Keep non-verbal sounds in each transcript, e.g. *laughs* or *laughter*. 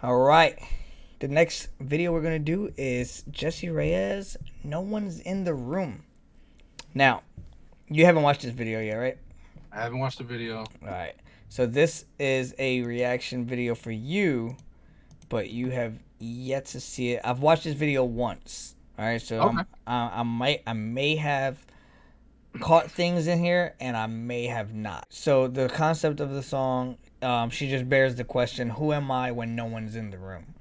All right. The next video we're gonna do is Jessie Reyez. No one's in the room. Now, you haven't watched this video yet, right? I haven't watched the video. All right. So this is a reaction video for you, but you have yet to see it. I've watched this video once. All right. So Okay. I, I might, I may have caught things in here, and I may have not. So the concept of the song, um, she just bears the question, "Who am I when no one's in the room?"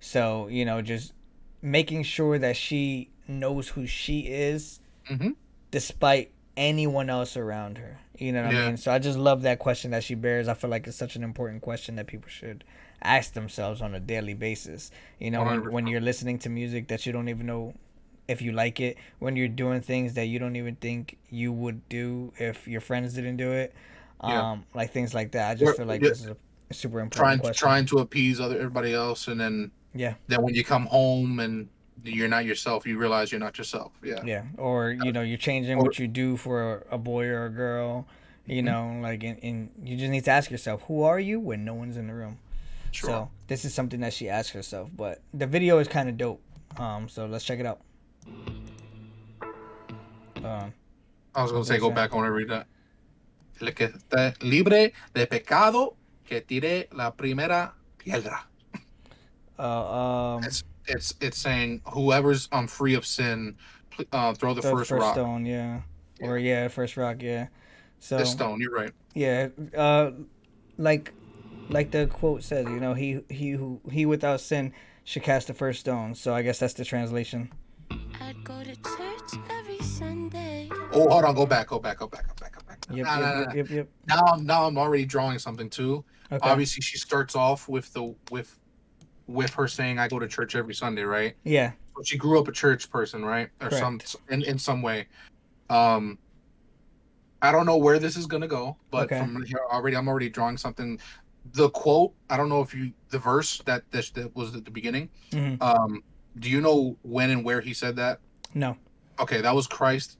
So you know, just making sure that she knows who she is, Mm-hmm. despite anyone else around her. You know what I mean? So I just love that question that she bears. I feel like it's such an important question that people should ask themselves on a daily basis. You know, when, when you're listening to music that you don't even know if you like it, when you're doing things that you don't even think you would do if your friends didn't do it. Yeah. Um, like things like that. I just Or- feel like yeah. this is a super important Trying question. trying to appease other everybody else, and then Yeah. then when you come home and you're not yourself, you realize you're not yourself. Yeah. Yeah, or you know, you're changing Or- what you do for a, a boy or a girl. You Mhm. know, like, and, and you just need to ask yourself, who are you when no one's in the room? Sure. So this is something that she asked herself, but the video is kind of dope. Um, so let's check it out. Um, I was gonna say, go that? back. I want to read that. El que esté libre de pecado, que tire la primera piedra. uh, um, It's it's it's saying whoever's um free of sin, uh, throw the, the first, first rock. stone, yeah, or yeah, first rock, yeah. So The stone. You're right. yeah, uh, like, like the quote says, you know, he he who he without sin should cast the first stone. So I guess that's the translation. I'd go to church every Sunday. Oh, hold on. Go back. Go back. Go back. Go back. Go back. Yep, Nah, nah, yep, nah, nah. yep, yep. Now, I'm- now I'm already drawing something too. Okay. Obviously, she starts off with the with with her saying, "I go to church every Sunday," right? Yeah. So she grew up a church person, right? Or some in in some way. Um, I don't know where this is gonna go, but Okay. from here already, I'm already drawing something. The quote, I don't know if you the verse that that, that was at the beginning. hmm Um, do you know when and where he said that? No. Okay, that was Christ.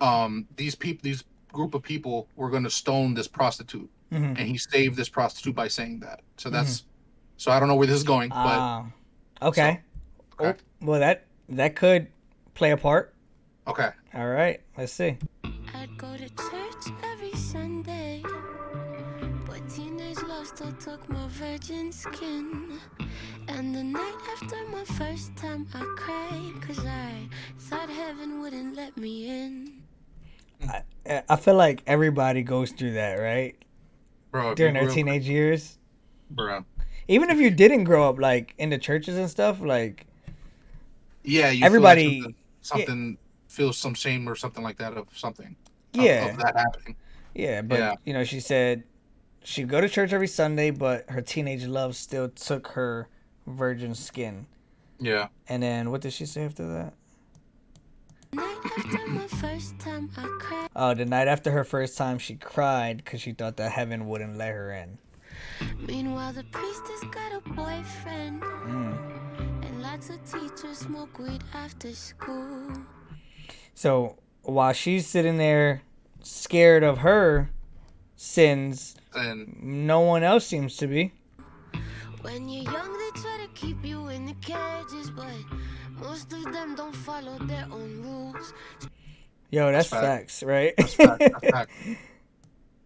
Um, these people, these group of people, were gonna stone this prostitute, hmm and he saved this prostitute by saying that. So that's. So I don't know where this is going, but Ah. okay. okay. Oh, well, that that could play a part. okay. All right. Let's see. Teenage love still took my virgin skin. And the night after my first time, I cried. Cause I thought heaven wouldn't let me in. I- I feel like everybody goes through that, right? Bro, During their grew up- teenage years. bro. Even if you didn't grow up like in the churches and stuff, like Yeah, you Everybody- feel like something, something feels some shame or something like that of something. of- yeah, of, that happening. yeah. But Yeah. you know, she said she'd go to church every Sunday, but her teenage love still took her virgin skin. Yeah, And then what did she say after that? Night after my first time, I cried. Oh, the night after her first time, she cried because she thought that heaven wouldn't let her in. Meanwhile, the priestess got a boyfriend. Mm. And lots of teachers smoke weed after school. So while she's sitting there scared of her sins, and no one else seems to be. When you're young, they try to keep you in the cages, but most of them don't follow their own rules. Yo, that's That's facts, right? that's fact, that's fact. *laughs*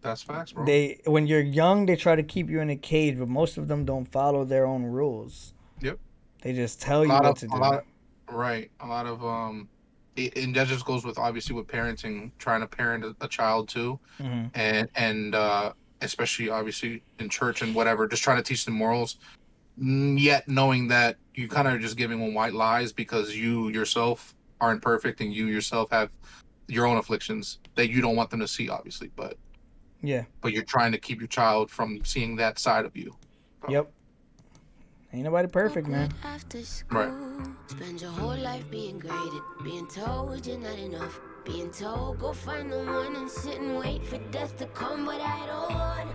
That's facts, bro. they when you're young, they try to keep you in a cage, but most of them don't follow their own rules. Yep. They just tell a you what of, to do. lot of, right. A lot of um, it, and that just goes with obviously with parenting, trying to parent a, a child too, hmm and and uh, especially obviously in church and whatever, just trying to teach them morals. Yet knowing that you kind of are just giving them white lies because you yourself aren't perfect and you yourself have your own afflictions that you don't want them to see, obviously. But Yeah. but you're trying to keep your child from seeing that side of you. Yep. Ain't nobody perfect, Smoke man. weed After school. Spend your whole life being graded, being told you're not enough. Being told go find the one and sit and wait for death to come, but I don't want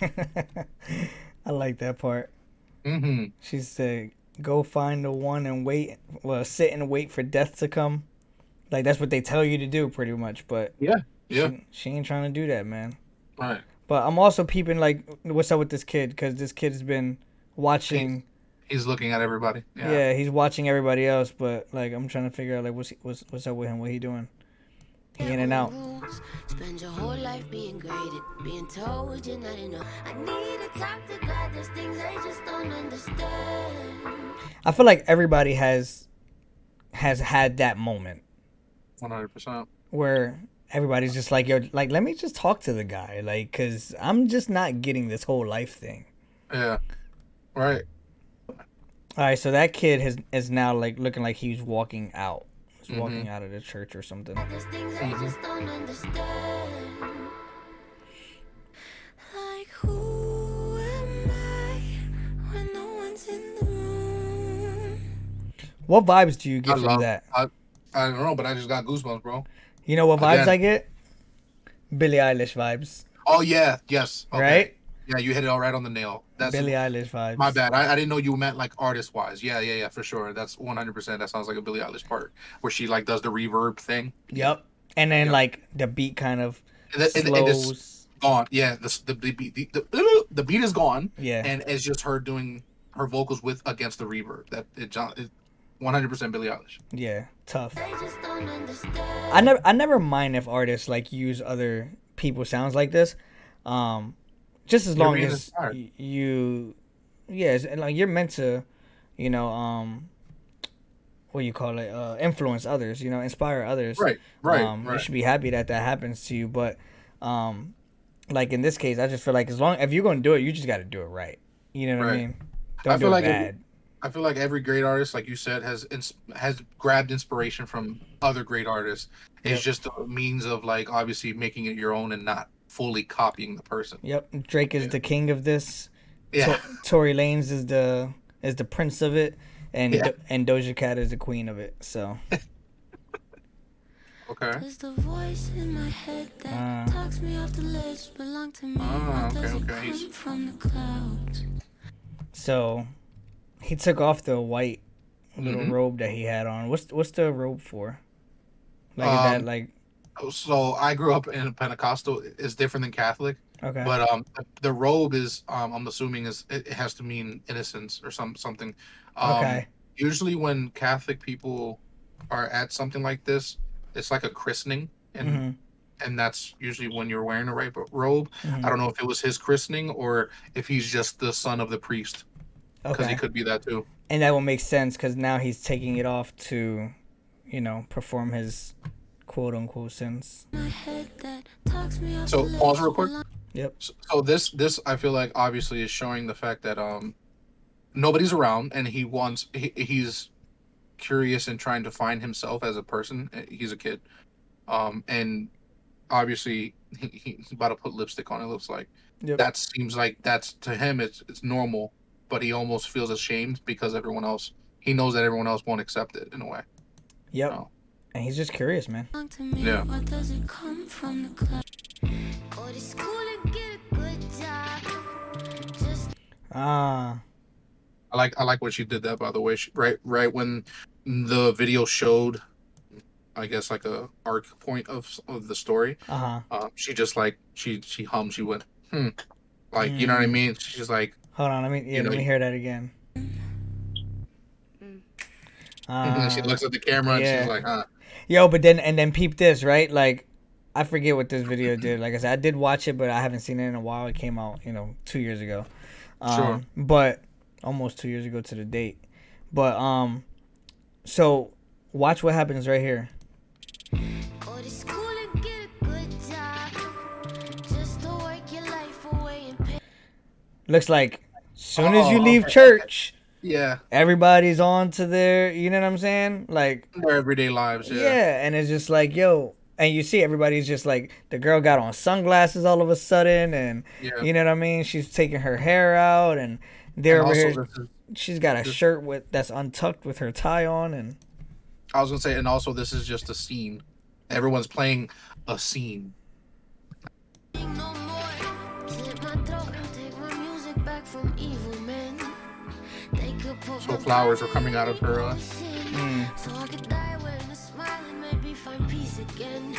it. *laughs* I like that part. Mm-hmm. She said, "Go find the one and wait. Well, sit and wait for death to come." Like that's what they tell you to do, pretty much. But Yeah. Yeah. she, she ain't trying to do that, man. Right. But I'm also peeping like, what's up with this kid? Because this kid's been watching He's looking at everybody. Yeah. Yeah. he's watching everybody else, but like I'm trying to figure out like what's he, what's what's up with him? What he doing? He in and out. Spend your whole life being graded, being told you're not enough. I need to talk to God. There's things I just don't understand. I feel like everybody has has had that moment One hundred percent. where everybody's just like, yo, like let me just talk to the guy, like, cause I'm just not getting this whole life thing. Yeah. Right. All right, so that kid has is now like looking like he's walking out. He's Mm-hmm. walking out of the church or something. There's things I just don't understand. Like who am I when no one's in the room? What vibes do you I get from love that? I, I don't know, but I just got goosebumps, bro. You know what vibes Again. I get? Billie Eilish vibes, Oh yeah, yes. Okay. right? Yeah, you hit it all right on the nail. That's Billie Eilish vibes. my bad. I, I didn't know you meant like artist wise. Yeah, yeah, yeah, for sure. That's one hundred percent. That sounds like a Billie Eilish part where she like does the reverb thing. Yep. And then Yep. like the beat kind of And, the, and, and it's slows. gone. Yeah, the the the, beat- the, the, the beat is gone, Yeah. and it's just her doing her vocals with against the reverb. That it one hundred percent Billie Eilish. Yeah. Tough. I just don't understand. I never I never mind if artists like use other people's sounds like this. Um just as long as y- you yes, and like you're meant to, you know, um what you call it? Uh influence others, you know, inspire others. Right, right, um, right. You should be happy that that happens to you, but um like in this case, I just feel like as long if you're going to do it, you just got to do it right. You know what I mean? Don't I do feel it like bad. I feel like every great artist, like you said, has ins- has grabbed inspiration from other great artists. It's Yep. just a means of like obviously making it your own and not fully copying the person. Yep, Drake is Yeah. the king of this. Yeah, To- Tory Lanez is the is the prince of it, and Yeah. and Doja Cat is the queen of it. So *laughs* okay. There's the voice in my head that Uh. talks me off the ledge, belong to me. Ah, okay, does it okay. come from the clouds? so he took off the white little Mhm. robe that he had on. What's what's the robe for? Like is that Um, like So I grew up in a Pentecostal. It's different than Catholic, okay? but um, the robe is um, I'm assuming is it has to mean innocence or some something. Um, okay. Usually when Catholic people are at something like this, it's like a christening, and Mhm, and that's usually when you're wearing a right robe. mhm. I don't know if it was his christening or if he's just the son of the priest, because Okay. he could be that too. And that will make sense because now he's taking it off to, you know, perform his quote unquote sins. My head that talks me off So, pause real quick. Yep. So, so this this I feel like obviously is showing the fact that um nobody's around and he wants he, he's curious and trying to find himself as a person. Uh, He's a kid, um and obviously he, he's about to put lipstick on. It looks like Yep. that seems like that's to him it's it's normal, but he almost feels ashamed because everyone else he knows that everyone else won't accept it in a way. Yep. Oh. And he's just curious, man. belong to me, Yeah. or does it come from the clouds? Go to school and get a good job. Just Ah. I like I like what she did that by the way. She, right right when the video showed, I guess like a arc point of of the story. Uh huh. Uh, she just like she she hummed. She went hmm, like you know what I Mm. mean. She's like Hold on. Let me yeah. You know, let me hear that again. *laughs* she Ah. looks at the camera and she's like, huh. Yo, but then and then peep this, right? Like, I forget what this video did. Like I said, I did watch it, but I haven't seen it in a while. It came out, you know, two years ago. Um, Sure. But almost two years ago to the date. But um, so watch what happens right here. go to school and get a good job. Just to work your life away and pay. Looks like soon as you Oh, leave okay. church, Yeah, everybody's on to their, you know what I'm saying? Like, their everyday lives. yeah. Yeah, and it's just like, yo, and you see everybody's just like the girl got on sunglasses all of a sudden, and yeah. you know what I mean? She's taking her hair out, and they're And over here. She's got a this- shirt with that's untucked with her tie on, and I was gonna say, and also this is just a scene. Everyone's playing a scene. Could put So my flowers are power coming out of her, uh. Mm. So I could die wearing a smile and maybe find peace again.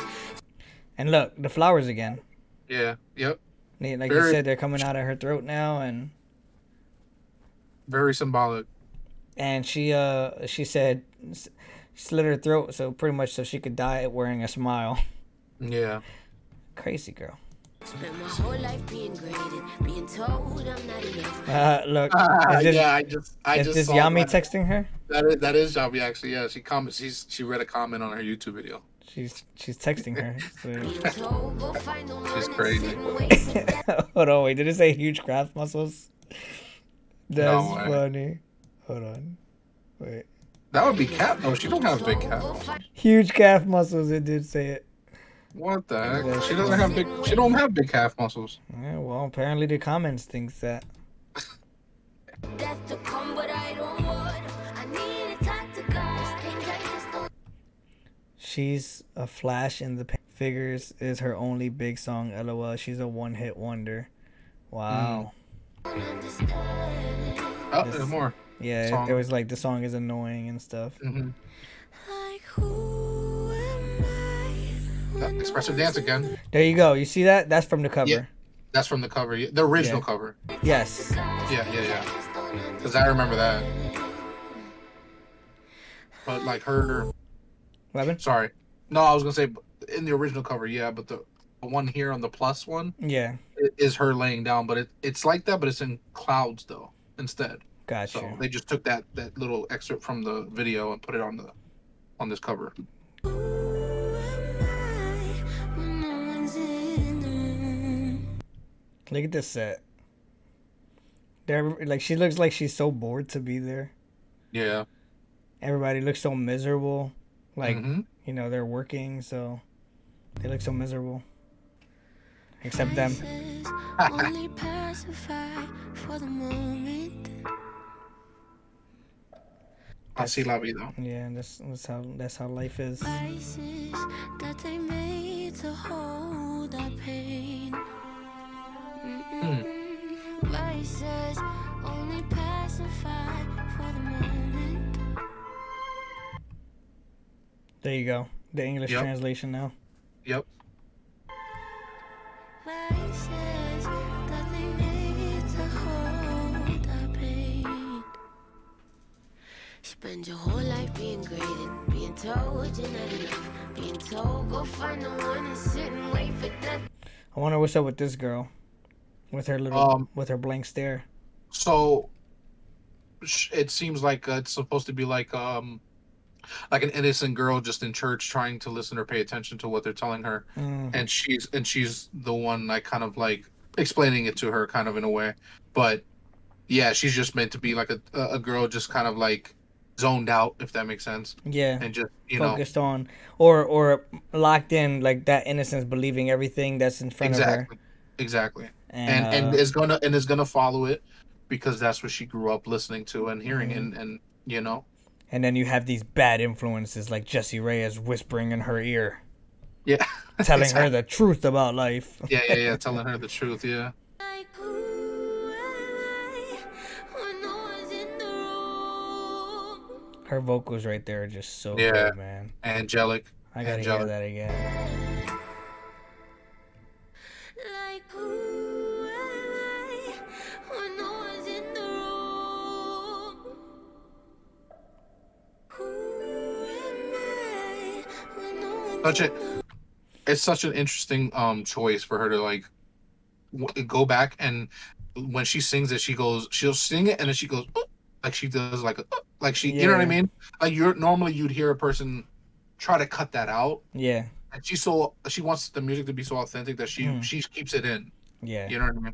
and look, the flowers again. Yeah, yep. They- Like you said, they're coming out of her throat now, and Very symbolic. and she uh she said slit her throat so pretty much so she could die wearing a smile. Yeah. Crazy girl. Spent my whole life being graded, being told I'm not enough. Uh, look, is this, yeah, I just, I is just this Yami that. texting her? That is, that is Yami actually. Yeah, she comments. She's, she read a comment on her YouTube video. She's she's texting her. *laughs* Being told, go find the She's crazy. and *laughs* sit wait. Hold on, wait. Did it say huge calf muscles? That's way. funny. Hold on. Wait. That would be Cat though. She don't have big Go calf. find Huge calf muscles. It did say it. What the heck? She doesn't have big. She don't have big calf muscles. Yeah, well, apparently the comments thinks that. death to come, but I don't want. I need to talk to God. Things I just don't She's a flash in the pan. Figures is her only big song. LOL. She's a one-hit wonder. Wow. understand. Oh, This- there's more. Yeah, it, it was like the song is annoying and stuff. hmm Uh, Expressive dance again. There you go. You see that? That's from the cover. Yeah. That's from the cover. The original Yeah. cover. Yes. Yeah, yeah, yeah. Because I remember that. But like her. Weapon? Sorry. No, I was gonna say in the original cover, yeah, but the, one here on the plus one Yeah. is her laying down, but it, it's like that, but it's in clouds though instead. Got So they just took that that little excerpt from the video and put it on the on this cover. Look at this set. There, like she looks like she's so bored to be there. Yeah. Everybody looks so miserable. Like Mhm. you know they're working, so they look so miserable. Except them. Prices only pacify for the moment. Así la vida. Yeah, that's that's how that's how life is. Mm. There you go. The English Yep. translation now. Yep. Vices that they made to hold our pain. Spend your whole life being graded, being told you're not enough, being told go find the one and sit and wait for death. I wonder what's up with this girl, with her little Um, with her blank stare. So it seems like uh, it's supposed to be like um like an innocent girl just in church trying to listen or pay attention to what they're telling her. Mm, and she's and she's the one like kind of like explaining it to her kind of in a way. But yeah she's just meant to be like a a girl just kind of like zoned out if that makes sense. Yeah. and just you know. Focused on or or locked in like that innocence believing everything that's in front exactly of her and and, and uh, is gonna and is gonna follow it because that's what she grew up listening to and hearing Mhm. and and you know. And then you have these bad influences like Jessie Reyez whispering in her ear. Yeah. *laughs* Telling her the truth about life. Yeah yeah yeah. *laughs* Telling her the truth yeah. Like who am I when no one's in the room? her vocals right there are just so Yeah. good man. Angelic. I gotta Angelic. hear that again Such a- in the room? it's such an interesting um choice for her to like w- go back and when she sings it she goes she'll sing it and then she goes "Uh," like she does like a, "Uh," like she you know what i mean like you're normally you'd hear a person try to cut that out yeah and she's so she wants the music to be so authentic that she Mm. she keeps it in yeah you know what i mean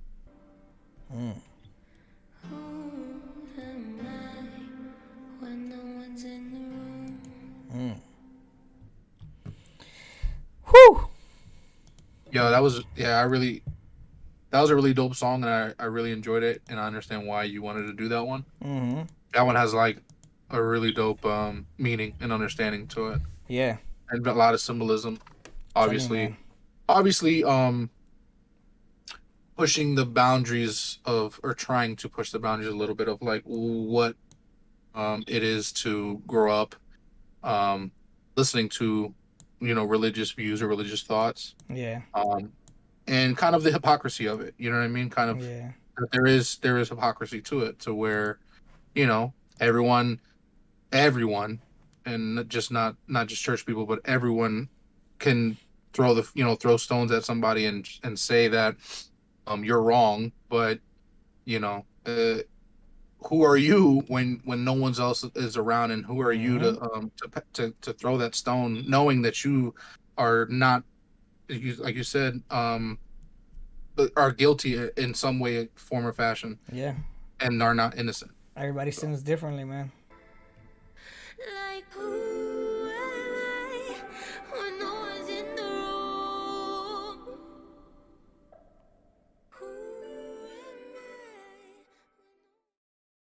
Mm. Yo that was yeah i really that was a really dope song and i i really enjoyed it and i understand why you wanted to do that one hmm that one has like a really dope um meaning and understanding to it Yeah. and a lot of symbolism obviously man. obviously um pushing the boundaries of or trying to push the boundaries a little bit of like what um it is to grow up um listening to you know religious views or religious thoughts Yeah. um and kind of the hypocrisy of it you know what i mean kind of Yeah. there is there is hypocrisy to it to where you know everyone, everyone, and just not not just church people, but everyone can throw the you know throw stones at somebody and and say that um you're wrong, but you know. Uh, who are you when when no one's else is around and who are you mm-hmm. to um to, to to throw that stone knowing that you are not you like you said um are guilty in some way form or fashion yeah and are not innocent everybody so. sins differently man like